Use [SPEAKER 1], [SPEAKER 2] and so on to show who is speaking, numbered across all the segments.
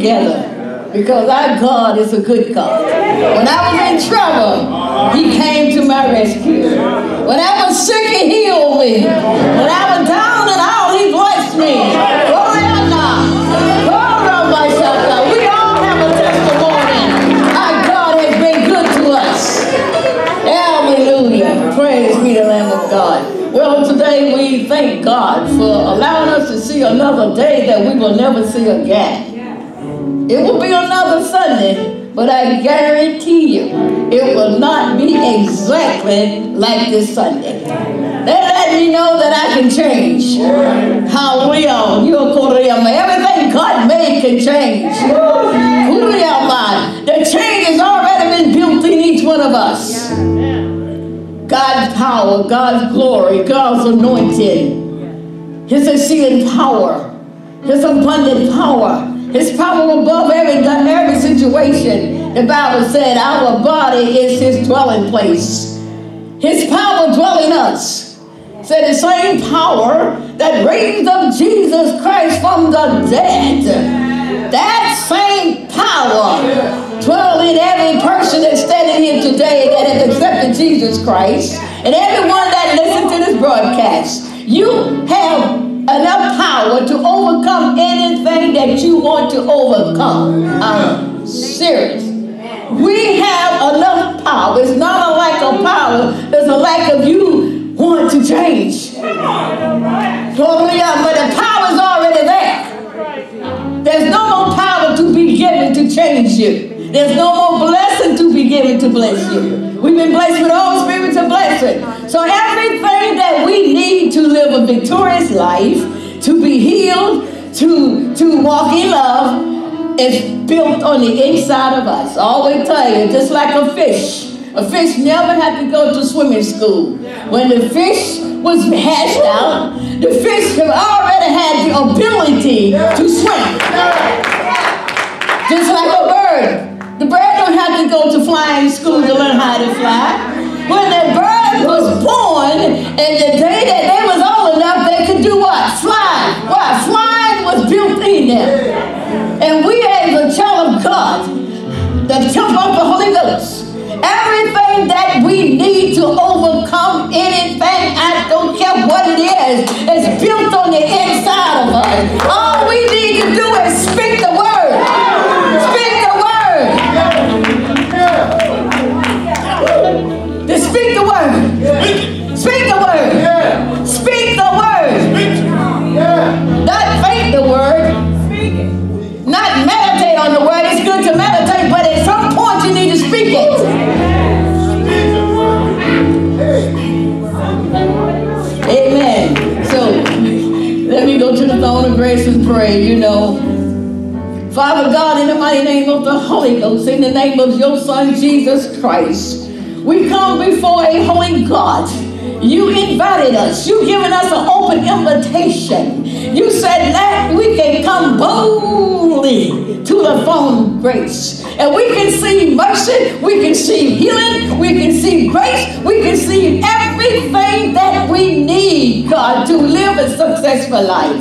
[SPEAKER 1] together because our God is a good God. When I was in trouble, He came to my rescue. When I was sick, He healed me. When I was down and out, He blessed me. Glory God. We all have a testimony. Our God has been good to us. Hallelujah. Praise be the Lamb of God. Well, today we thank God for allowing us to see another day that we will never see again. It will be another Sunday, but I guarantee you, it will not be exactly like this Sunday. They let me know that I can change. Hallelujah. Everything God made can change. The change has already been built in each one of us. God's power, God's glory, God's anointing, His exceeding power, His abundant power his power above every, every situation. The Bible said our body is his dwelling place. His power dwell in us. Said the same power that raised up Jesus Christ from the dead. That same power dwell in every person that's standing here today that has accepted Jesus Christ and everyone that listens to this broadcast. You have enough power to overcome anything that you want to overcome. I'm serious. We have enough power. It's not a lack of power, it's a lack of you want to change. Totally, but the power is already there. There's no more power to be given to change you. There's no more blessing to be given to bless you. We've been blessed with all of blessing. So everything that we need to live a victorious life, to be healed, to, to walk in love, is built on the inside of us. I always tell you, just like a fish. A fish never had to go to swimming school. When the fish was hatched out, the fish already had the ability to swim. Just like a bird. The bird don't have to go to flying school to learn how to fly. When the bird was born, and the day that they was old enough, they could do what? Fly. Why? Flying was built in them. And we as a child of God, the temple of the Holy Ghost, everything that we need to overcome anything, I don't care what it is, is built on the inside of us. All we need to do is speak the word. To the throne of grace and pray. You know. Father God, in the mighty name of the Holy Ghost, in the name of your Son Jesus Christ. We come before a holy God. You invited us. You've given us an open invitation. You said that we can come boldly to the throne of grace. And we can see mercy, we can see healing, we can see grace, we can see everything that we need, God, to live a successful life.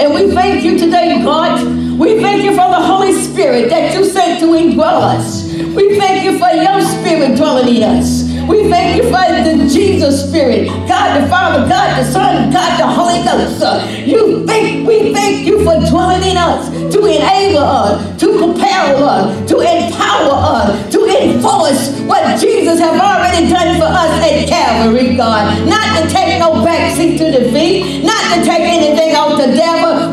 [SPEAKER 1] And we thank you today, God. We thank you for the Holy Spirit that you sent to indwell us. We thank you for your spirit dwelling in us. We thank you for the Jesus Spirit, God the Father, God the Son, God the Holy Ghost. Uh, you think we thank you for dwelling in us to enable us, to propel us, to empower us, to enforce what Jesus have already done for us at Calvary, God. Not to take no backseat to defeat, not to take anything off the devil.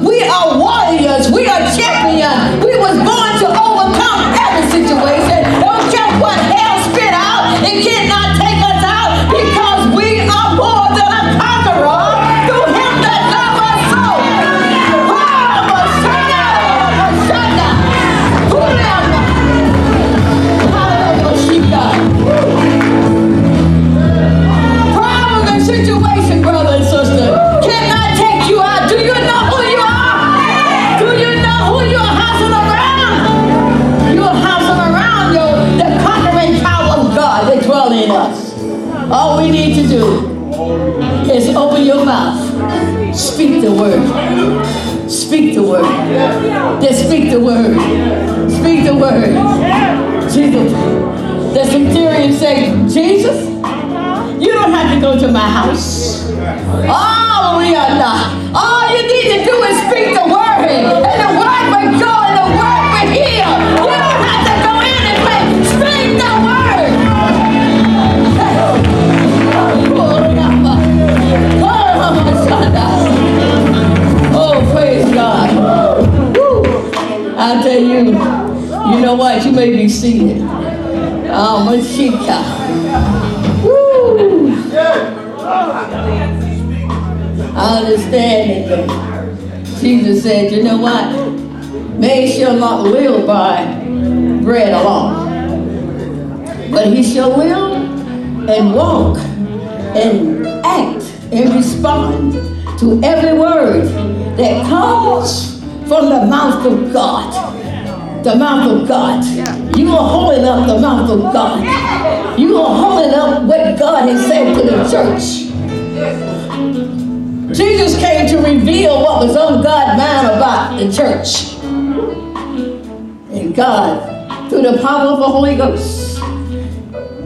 [SPEAKER 1] Shall live and walk and act and respond to every word that comes from the mouth of God. The mouth of God. You are holding up the mouth of God. You are holding up what God has said to the church. Jesus came to reveal what was on God's mind about the church. And God, through the power of the Holy Ghost,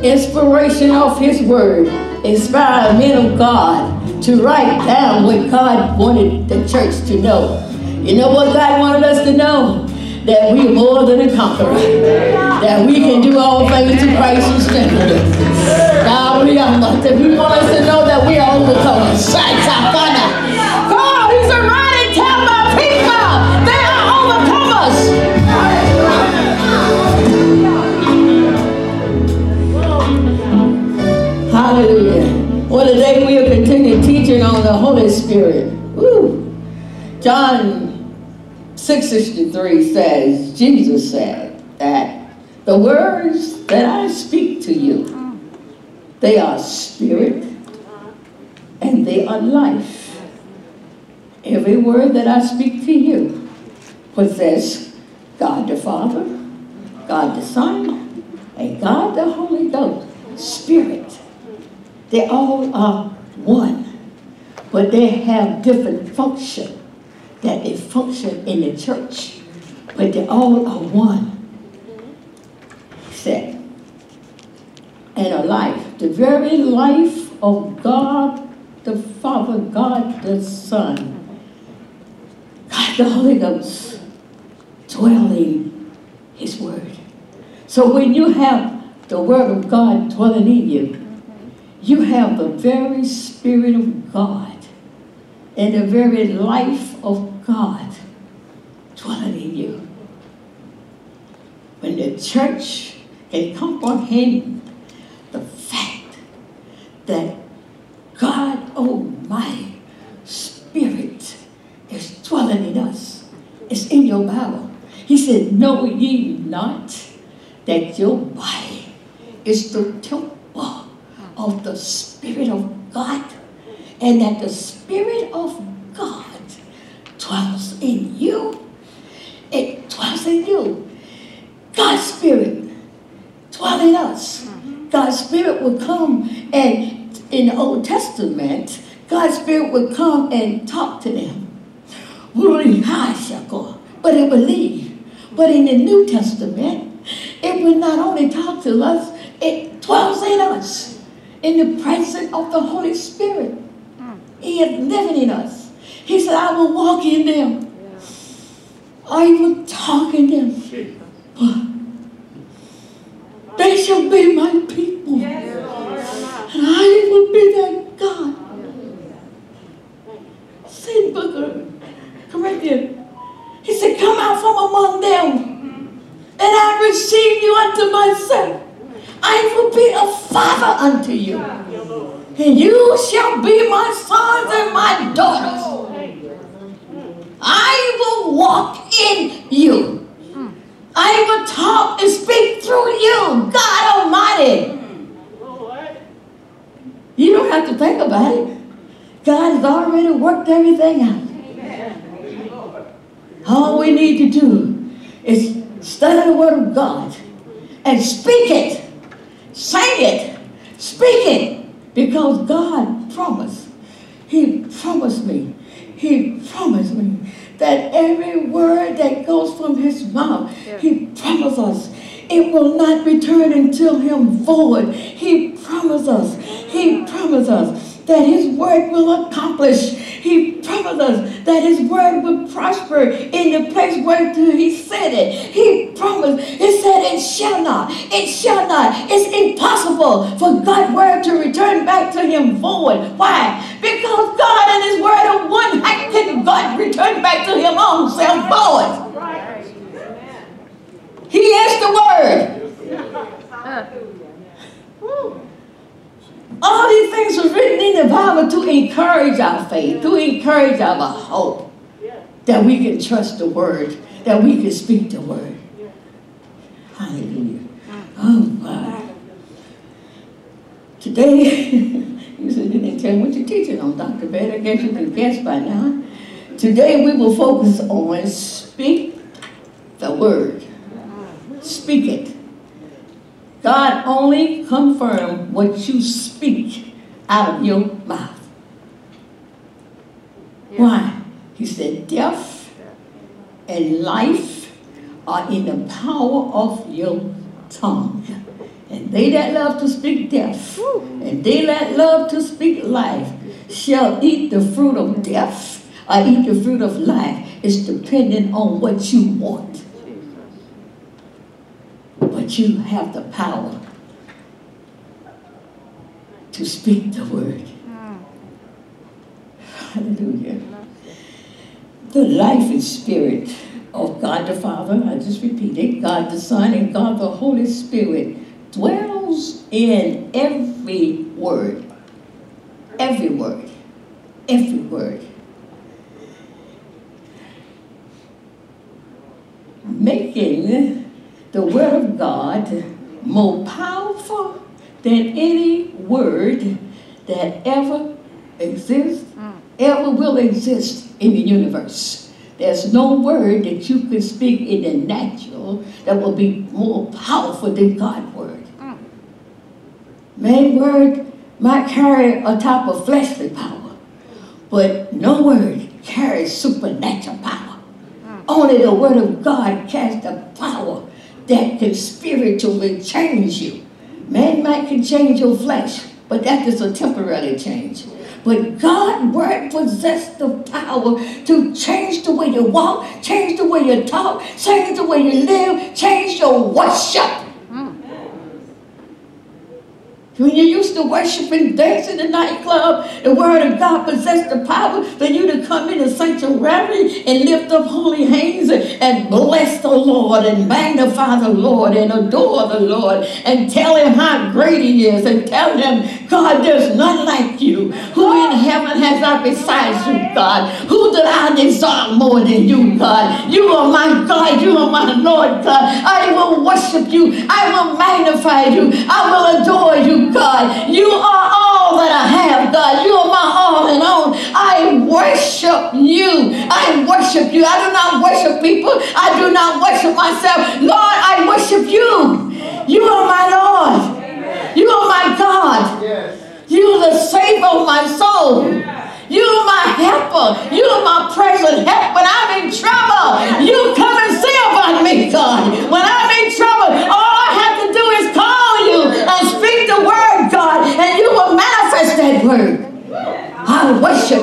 [SPEAKER 1] inspiration of His Word, inspired men of God to write down what God wanted the church to know. You know what God wanted us to know? That we are more than a conqueror. That we can do all things through Christ who strengthens us. God, we are not. If He wants us to know that we are overcomers. John 6.63 says, Jesus said that the words that I speak to you, they are spirit and they are life. Every word that I speak to you possess God the Father, God the Son, and God the Holy Ghost, Spirit. They all are one, but they have different function that they function in the church, but they all are one. Said, and a life, the very life of God the Father, God the Son, God the Holy Ghost, dwelling His Word. So when you have the Word of God dwelling in you, you have the very Spirit of God and the very life of God dwelling in you. When the church can comprehend the fact that God Almighty Spirit is dwelling in us, it's in your Bible. He said, Know ye not that your body is the temple of the Spirit of God, and that the Spirit of dwells in you. It dwells in you. God's Spirit dwell in us. God's Spirit will come and in the Old Testament, God's Spirit would come and talk to them. But it would leave. But in the New Testament, it will not only talk to us, it dwells in us in the presence of the Holy Spirit. He is living in us. He said, I will walk in them. I will talk in them. They shall be my people. And I will be their God. Same book of Corinthians. He said, Come out from among them, and I receive you unto myself. I will be a father unto you. And you shall be my sons and my daughters. I will walk in you. I will talk and speak through you, God Almighty. You don't have to think about it. God has already worked everything out. All we need to do is study the Word of God and speak it, say it, speak it, because God promised. He promised me. He promised me that every word that goes from his mouth, yeah. he promises us it will not return until him void. He promises us, he promises us that his word will accomplish. He promised us that his word would prosper in the place where he said it. He promised, he said it shall not, it shall not. It's impossible for God's word to return back to him void. Why? Because God and his word are one. How can God return back to him own self void? He is the word. Things are written in the Bible to encourage our faith, to encourage our hope that we can trust the word, that we can speak the word. Hallelujah. Oh, my. Today, you said you didn't tell me what you're teaching on, Dr. Betty. I guess you can guess by now. Today, we will focus on speak the word. Speak it. God only confirm what you speak out of your mouth. Yeah. Why? He said, death and life are in the power of your tongue. And they that love to speak death, and they that love to speak life, shall eat the fruit of death or eat the fruit of life. It's dependent on what you want but you have the power to speak the word. Hallelujah. The life and spirit of God the Father, I just repeated, God the Son, and God the Holy Spirit dwells in every word. Every word. Every word. Making the Word of God more powerful than any word that ever exists, mm. ever will exist in the universe. There's no word that you can speak in the natural that will be more powerful than God's word. Mm. Word might carry a type of fleshly power, but no word carries supernatural power. Mm. Only the word of God carries the power that can spiritually change you. Man might can change your flesh, but that is a temporary change. But God word possess the power to change the way you walk, change the way you talk, change the way you live, change your worship. When you used to worship and dance in the nightclub, the word of God possessed the power for you to come in the sanctuary and lift up holy hands and bless the Lord and magnify the Lord and adore the Lord and tell him how great he is and tell him, God, there's none like you. Who in heaven has I besides you, God? Who did I desire more than you, God? You are my God. You are my Lord, God. I will worship you. I will magnify you. I will adore you, God. You are all that I have, God. You are my all and all. I worship you. I worship you. I do not worship people. I do not worship myself. Lord, I worship you. You are my Lord. You are my God. You are the Savior of my soul. You are my helper. You are my present help when I'm in trouble. You come and see about me, God. When I'm in trouble, all I have to do is call you and speak the word, God, and you will manifest that word. I worship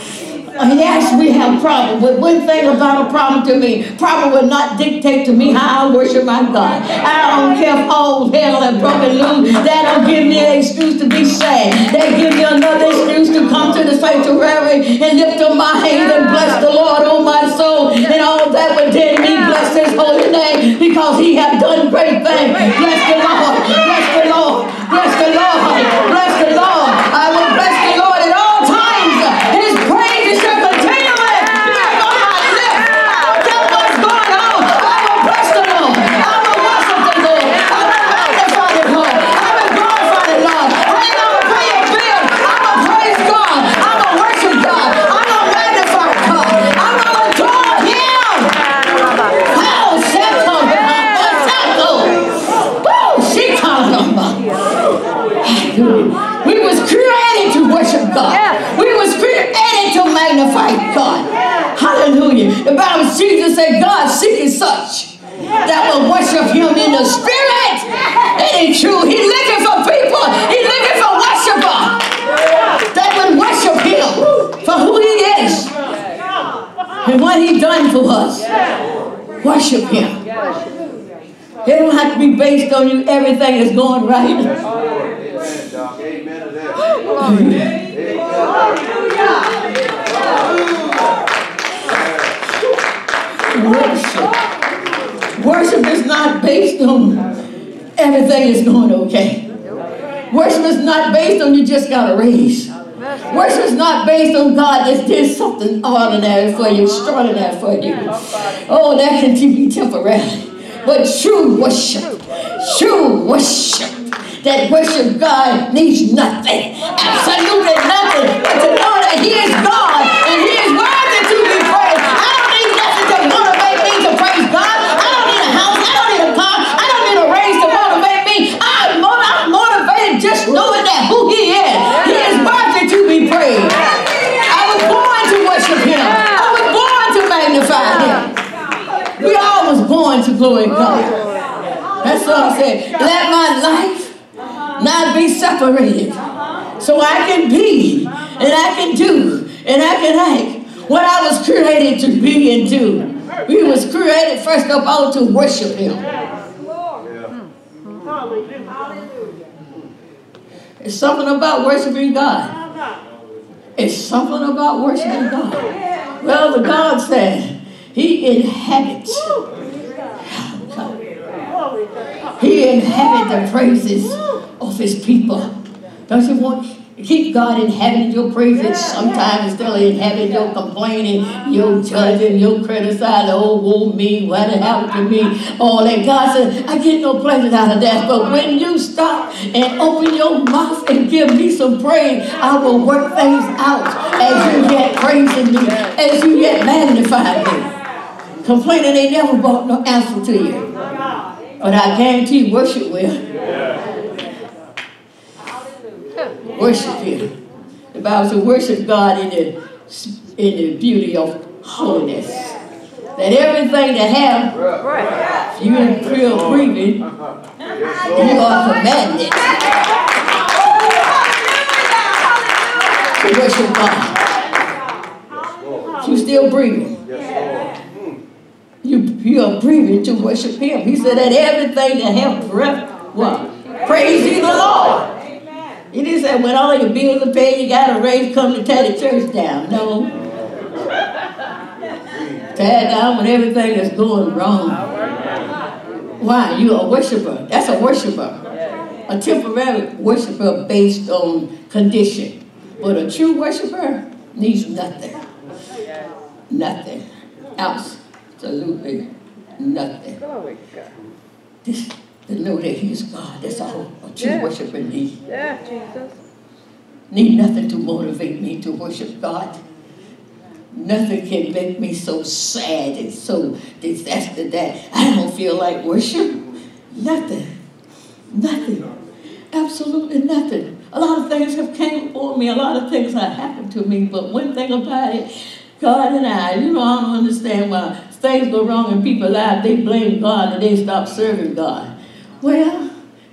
[SPEAKER 1] Yes, we have problems. But one thing about a problem to me, problem will not dictate to me how I worship my God. I don't care if all hell and broken loose. That don't give me an excuse to be sad. They give me another excuse to come to the sanctuary and lift up my hands and bless the Lord, oh my soul. And all that within me, bless his holy name because he have done great things. Bless the Lord. Everything is going right. Worship. Worship is not based on everything is going okay. Worship is not based on you just got a raise. Worship is not based on God just did something ordinary for you, extraordinary for you. Oh, that can be temporary. But true worship, true worship, that worship God needs nothing, absolutely nothing, but to know that He is God and He is worthy to be praised. I don't need nothing to motivate me to praise God. I don't need a house. I don't need a car. I don't need a raise to motivate me. I'm, motivated just knowing that who He is. He is worthy to be praised. I was born to worship Him. I was born to magnify Him. We all was born to glory God. That's said. Let my life not be separated. So I can be and I can do and I can act what I was created to be and do. We was created first of all to worship Him. Mm-hmm. It's something about worshiping God. It's something about worshiping God. Well, the God said, he inhabits. He inhabits the praises of his people. Don't you want keep God inhabiting your praises sometimes instead of inhabiting your complaining, your judging, your criticizing, oh, woe me, what happened to me, all that. God said, I get no pleasure out of that. But when you stop and open your mouth and give me some praise, I will work things out as you get praising me, as you get magnifying me. Complaining ain't never brought no answer to you. But I guarantee worship will. Worship Him. The Bible says, worship God in the, in the beauty of holiness. That everything that have, you in real breathing, you are commanded to worship God. You still breathing. You, you are breathing to worship Him. He said that everything that have breath, what? Praise ye the Lord. He didn't when all your bills are paid, you got a raise, come to tear the church down. No. tear down when everything is going wrong. Why? You a worshiper. That's a worshiper. A temporary worshiper based on condition. But a true worshiper needs nothing. Nothing else absolutely nothing. Oh, this, to know that He's God. That's all true yeah. worshiper needs.
[SPEAKER 2] Yeah, Jesus.
[SPEAKER 1] Need nothing to motivate me to worship God. Nothing can make me so sad and so disaster that I don't feel like worship. Nothing. Nothing. Absolutely nothing. A lot of things have came for me. A lot of things have happened to me. But one thing about it, God and I, you know, I don't understand why things go wrong in people's lives, they blame God and they stop serving God. Well,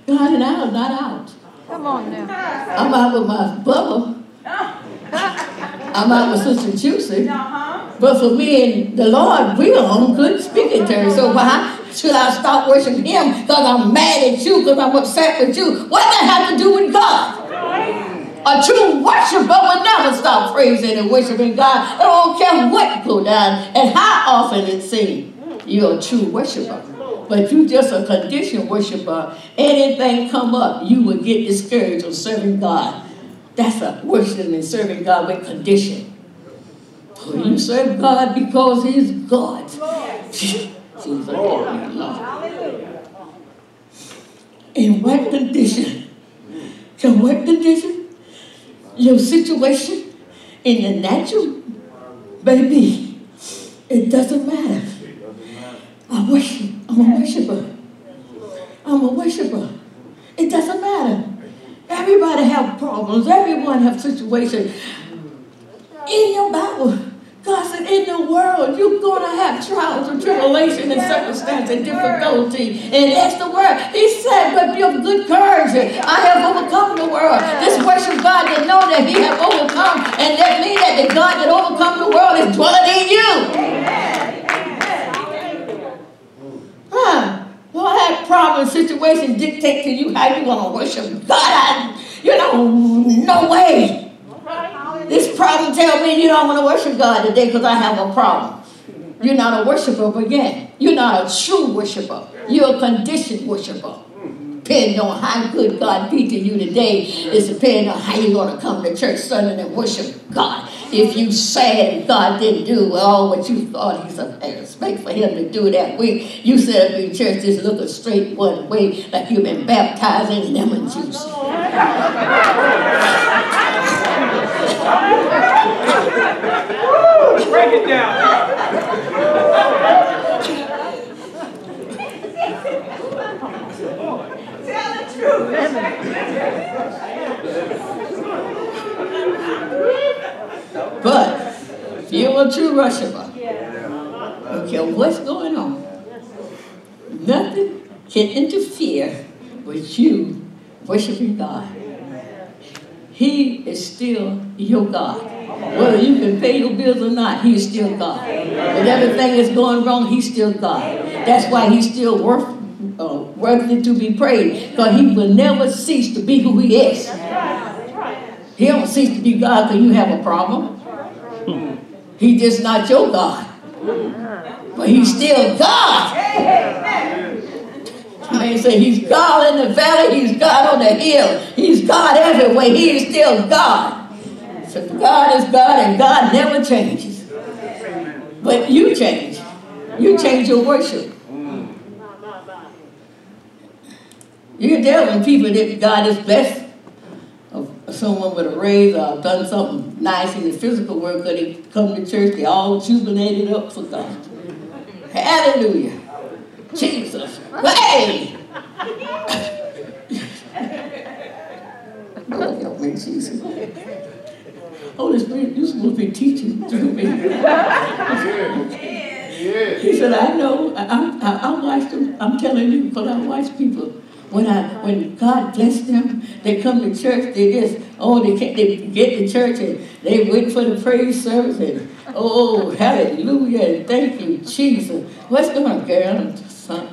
[SPEAKER 1] God and I are not out.
[SPEAKER 2] Come on now. I'm
[SPEAKER 1] out with my brother. I'm out with Sister Juicy. Uh-huh. But for me and the Lord, we are on good speaking terms. So why should I stop worshiping Him because I'm mad at you, because I'm upset with you? What does that have to do with God? A true worshiper will never stop praising and worshiping God. I don't care what go down and how often it seems. You're a true worshiper. But you just a conditioned worshiper. Anything come up, you will get discouraged of serving God. That's a worshiping and serving God with condition. you serve God because He's God. In what condition? In what condition? Your situation in the natural, baby, it doesn't matter. I worship. I'm a worshiper. I'm a worshiper. It doesn't matter. Everybody have problems. Everyone have situations. In your Bible, God said, in the world, you're going to have trials and tribulation and circumstance and difficulty. And that's the word. He said, but be of good courage. I have overcome the world. This worship God to know that he have overcome. And that means that the God that overcome the world is dwelling in you. Huh. Well, that problem situation dictate to you how you want to worship God. I, you know, no way. This problem tell me you don't want to worship God today because I have a problem. You're not a worshiper but again. You're not a true worshiper. You're a conditioned worshiper. Depending on how good God be to you today is depending on how you're going to come to church Sunday and worship God. If you sad God didn't do all what you thought He's expect for Him to do that week, you sit up in church just looking straight one way like you've been baptized in lemon juice.
[SPEAKER 3] Break it down.
[SPEAKER 4] Tell the truth.
[SPEAKER 1] But if you're a true worshiper, okay, what's going on? Nothing can interfere with you worshiping God. He is still your God. Whether you can pay your bills or not, He is still God. When everything is going wrong, He's still God. That's why He's still worth, uh, worthy to be praised, because He will never cease to be who He is. He don't cease to be God because you have a problem. He's just not your God. But He's still God. I say he's God in the valley, he's God on the hill, he's God everywhere, he is still God. So God is God and God never changes. But you change. You change your worship. You can tell when people that God is blessed someone with a raise or done something nice in the physical work, that they come to church, they all jubilated up for God. Hallelujah. Jesus. Hey! Lord help me, Jesus. Holy Spirit, you're supposed to be teaching through me. He said, I know. I, I, I watched them. I'm telling you, because I watch people. When I when God bless them, they come to church. They just oh they can't, they get to church and they wait for the praise service and oh hallelujah and thank you Jesus. What's going on, girl? Son?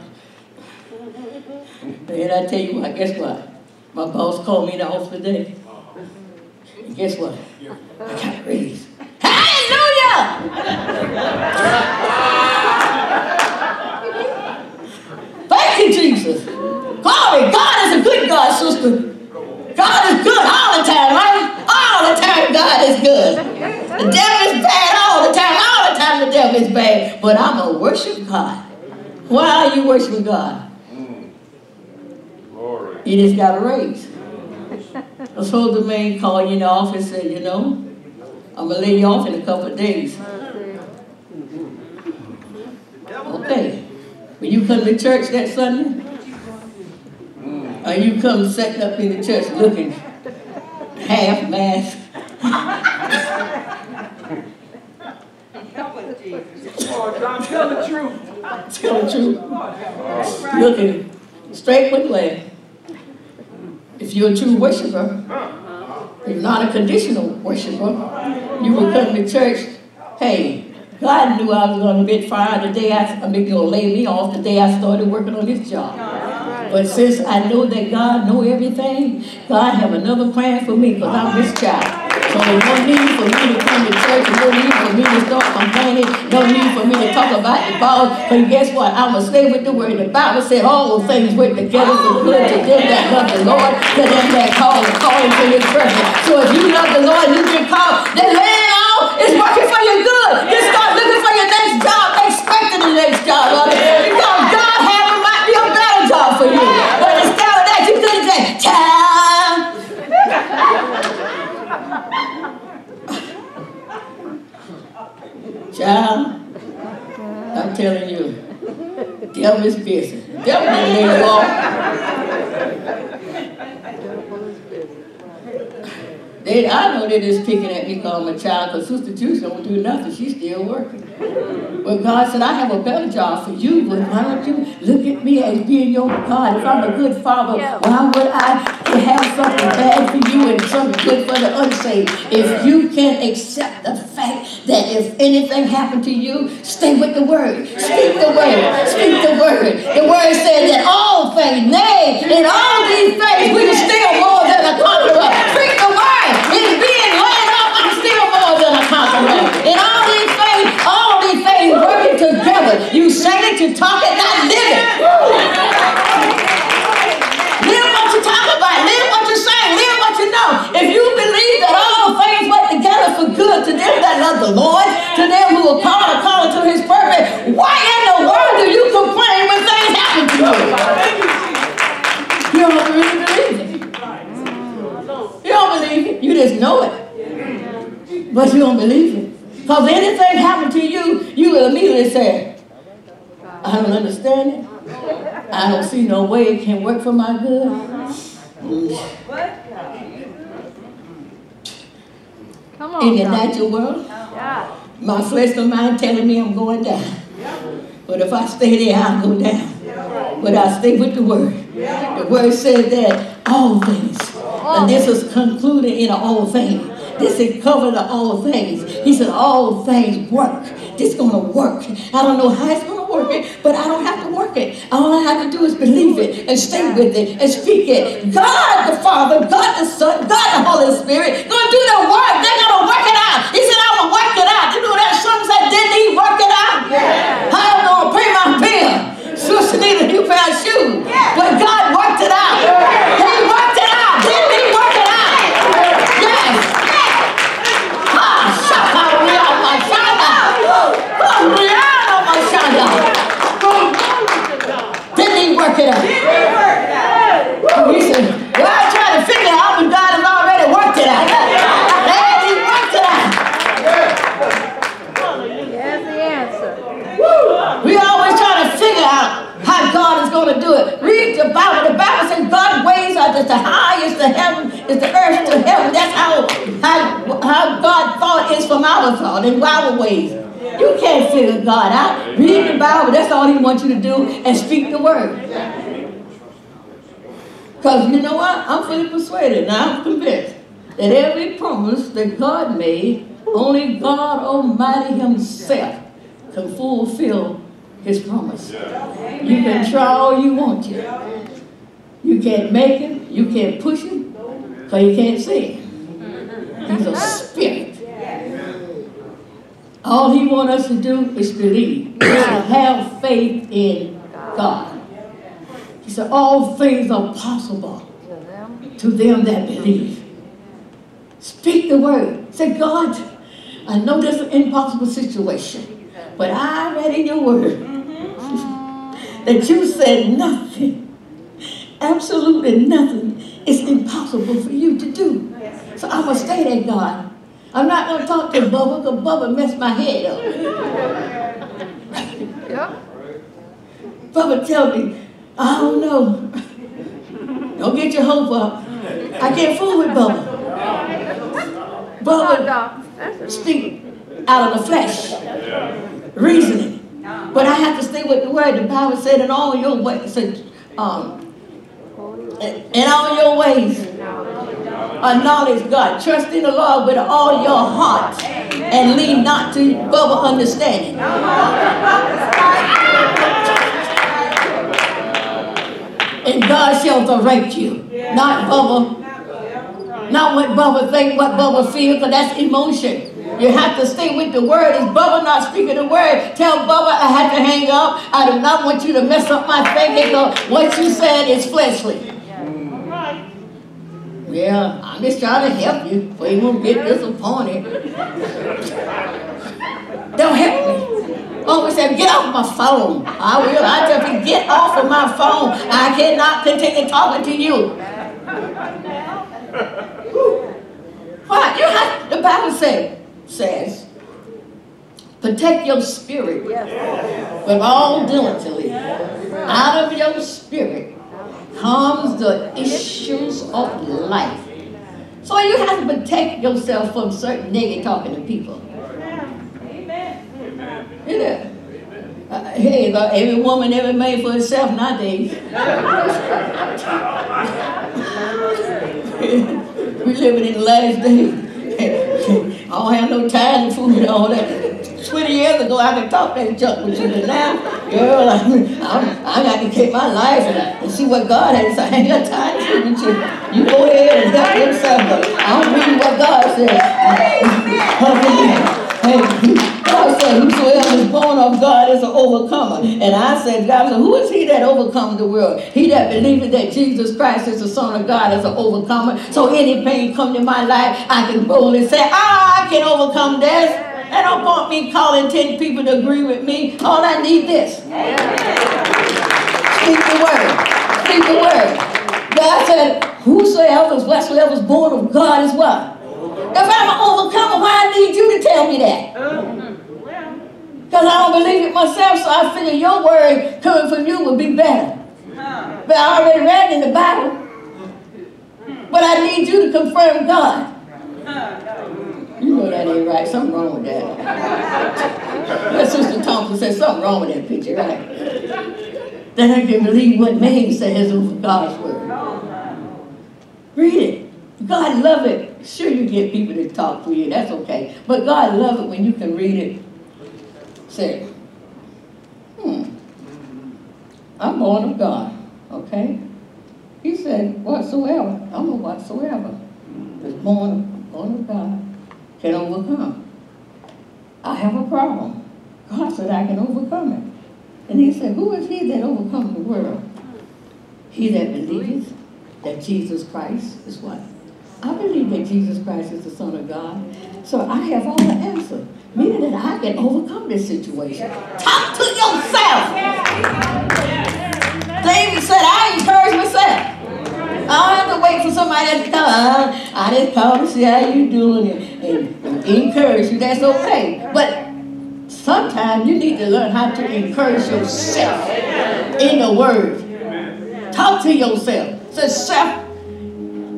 [SPEAKER 1] And I tell you what, guess what? My boss called me in the office today. And guess what? I got a raise. Hallelujah! Thank you, Jesus. Glory. God is a good God, sister. God is good all the time, right? All the time, God is good. The devil is bad all the time. All the time, the devil is bad. But I'm going to worship God. Why are you worshiping God? Mm. You just got a raise. I told the man call you in the office and said, you know, I'm gonna lay you off in a couple of days. Okay. When you come to church that Sunday, or you come sitting up in the church looking half masked.
[SPEAKER 3] Oh, John, tell the truth.
[SPEAKER 1] Tell the truth. Looking straight with glare. If you're a true worshiper, if not a conditional worshiper, you will come to church. Hey, God knew I was going to get fired the day I, I mean, going to lay me off the day I started working on this job. But since I know that God know everything, God have another plan for me because I'm His child. No need for me to come to church, no need for me to start complaining, no need for me to talk about the Bible. But guess what? I'm going to stay with the word. The Bible said all those things work together for good to them that love the Lord, to them that call and calling to His purpose. So if you love the Lord, you can call. The land all is working for your good. Just start looking for your next job, expecting the next job. Because God have might be a better job for you. But instead of that, you could have said, child. Child, I'm telling you, devil is busy. Devil didn't lay you They, I know they're just picking at me because I'm a child, because Sister Juice don't do nothing. She's still working. But God said, I have a better job for you, but why don't you look at me as being your God? If I'm a good father, why would I have something bad for you and something good for the unsaved? If you can accept the fact that if anything happened to you, stay with the word. Speak the word. Speak the word. The word said that all things, nay, in all these things, we are still more than a conqueror. Speak the word. It's being laid up, I'm still more than a conqueror. In all these things, all these things working together. You say it, you talk it, not live it. Live what you talk about. Live what you say. Live what you know. If you believe that all things work together for good to them that love the Lord, to them who are called according to his purpose, why in the world do you complain when things happen to you? You don't really believe it. You don't believe it. You just know it. But you don't believe it. Because anything happened to you, you will immediately say, I don't understand it. I don't see no way it can work for my good.
[SPEAKER 2] Come on.
[SPEAKER 1] In the natural world, my flesh and mind telling me I'm going down. But if I stay there, I'll go down. But I stay with the word. The word says that all things, and this oh. is concluded in all things. This is covered in all things. He said all things work. This gonna work. I don't know how it's gonna work it, but I don't have to work it. All I have to do is believe it and stay with it and speak it. God the Father, God the Son, God the Holy Spirit gonna do the work. They're gonna work it out. He said, I will work it out. You know that song said, didn't he work it out? I'm gonna pay my bill. Sister need a new pair of shoes. But God worked it out. He worked it out. Didn't he work it out? Yes. Ah, shaka, riya, my shaka. Ah, riya, my shaka. Didn't he work it out? He said, well, I'm trying to figure out, but God has already worked it out. And he worked it out.
[SPEAKER 2] There's the answer.
[SPEAKER 1] We always try to figure out how God is going to do it. Read the Bible. The Bible says God's ways are the highest the heaven is the earth to heaven. That's how, how, how God thought is from our thought and our ways. You can't figure God out. Read the Bible. That's all He wants you to do and speak the word. Because you know what? I'm fully persuaded now. I'm convinced that every promise that God made, only God Almighty Himself can fulfill His promise. You can try all you want to. You can't make Him, you can't push Him, because you can't see Him. He's a spirit. All He wants us to do is believe, to have faith in God. He said, All things are possible
[SPEAKER 2] To them.
[SPEAKER 1] to them that believe. Speak the word. Say, God, I know this is an impossible situation, but I read in your word that you said nothing, absolutely nothing is impossible for you to do. So I'm going to stay there, God. I'm not going to talk to Bubba because Bubba messed my head up.
[SPEAKER 2] yeah.
[SPEAKER 1] Bubba tell me, I don't know. Don't get your hope up. I can't fool with Bubba.
[SPEAKER 2] Come on,
[SPEAKER 1] Bubba
[SPEAKER 2] Doc. That's it.
[SPEAKER 1] speak out of the flesh, reasoning. But I have to stay with the word. The Bible said, in all your ways, um, in all your ways, acknowledge God. Trust in the Lord with all your heart, and lean not to Bubba understanding. And God shall direct you, not Bubba. Not what Bubba think, what Bubba feel, because that's emotion. You have to stay with the word. Is Bubba not speaking the word? Tell Bubba I had to hang up. I do not want you to mess up my because what you said is fleshly. Yeah, I'm just trying to help you so you won't get disappointed. Don't help me. Always said, get off my phone. I will. I tell you, get off of my phone. I cannot continue talking to you. Why? You have, the Bible say, says, protect your spirit with all diligently. Out of your spirit comes the issues of life. So you have to protect yourself from certain negative talking to people. You know? Uh, hey, every woman ever made for herself nowadays. we living in the last days. I don't have no time to fool and all that. 20 years ago, I could talk that junk with you, but now, girl, I, I, I got to keep my life and, see what God has. I ain't got time to with you. You go ahead and help yourself, but I'm reading what God said. Hey, God said, whosoever is born of God is an overcomer. And I said, God said, who is he that overcomes the world? He that believeth that Jesus Christ is the Son of God is an overcomer. So any pain come to my life, I can boldly say, ah, I can overcome this. And don't want me calling 10 people to agree with me. All I need this. Speak the word. Speak the word. God said, whosoever is whatsoever is born of God is what? If I'm an overcomer, why I need you to tell me that? Because I don't believe it myself, so I figure your word coming from you would be better. But I already read in the Bible. But I need you to confirm God. You know that ain't right. Something wrong with that. That Sister Thompson said something wrong with that picture, right? Then I can believe what man says over God's word. Read it. God love it. Sure, you get people to talk to you. That's okay. But God love it when you can read it. Say, hmm, I'm born of God. Okay? He said, whatsoever. I'm a whatsoever. Is born, born of God can overcome. I have a problem. God said I can overcome it. And he said, Who is he that overcomes the world? He that believes that Jesus Christ is what? I believe that Jesus Christ is the Son of God. So I have all the answer. Meaning that I can overcome this situation. Talk to yourself. David said, I encourage myself. I don't have to wait for somebody to come. I just call to see how you doing and, and encourage you. That's okay. But sometimes you need to learn how to encourage yourself in the Word. Talk to yourself. Say, self,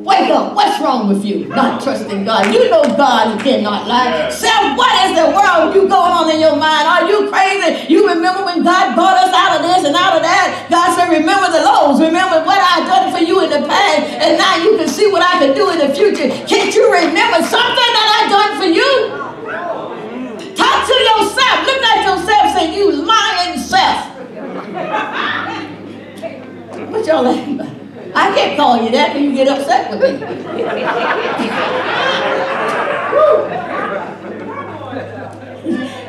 [SPEAKER 1] wake up. What's wrong with you? Not trusting God. You know God cannot lie. Self, what is the world you going on in your mind? Are you crazy? You remember when God brought us out of this and out of that? God said, remember the lows. Remember what I done for you in the past. And now you can see what I can do in the future. Can't you remember something that I done for you? Talk to yourself. Look at yourself. Say, you lying self. What y'all laughing about? I can't call you that because you get upset with me.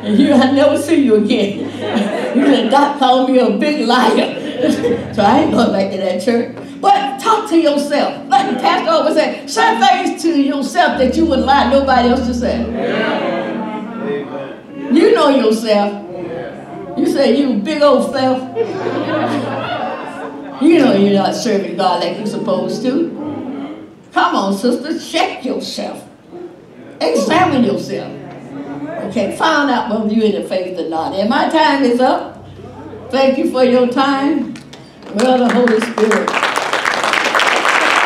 [SPEAKER 1] and you, I never see you again. you said, Doc called me a big liar. so I ain't going back to that church. But talk to yourself. Like the pastor always said, say things to yourself that you wouldn't lie nobody else to say. You know yourself. You say you big old self. You know you're not serving God like you're supposed to. Come on, sister, check yourself. Examine yourself. Okay, find out whether you're in the faith or not. And my time is up. Thank you for your time. Well, the Holy Spirit.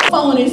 [SPEAKER 1] Phone is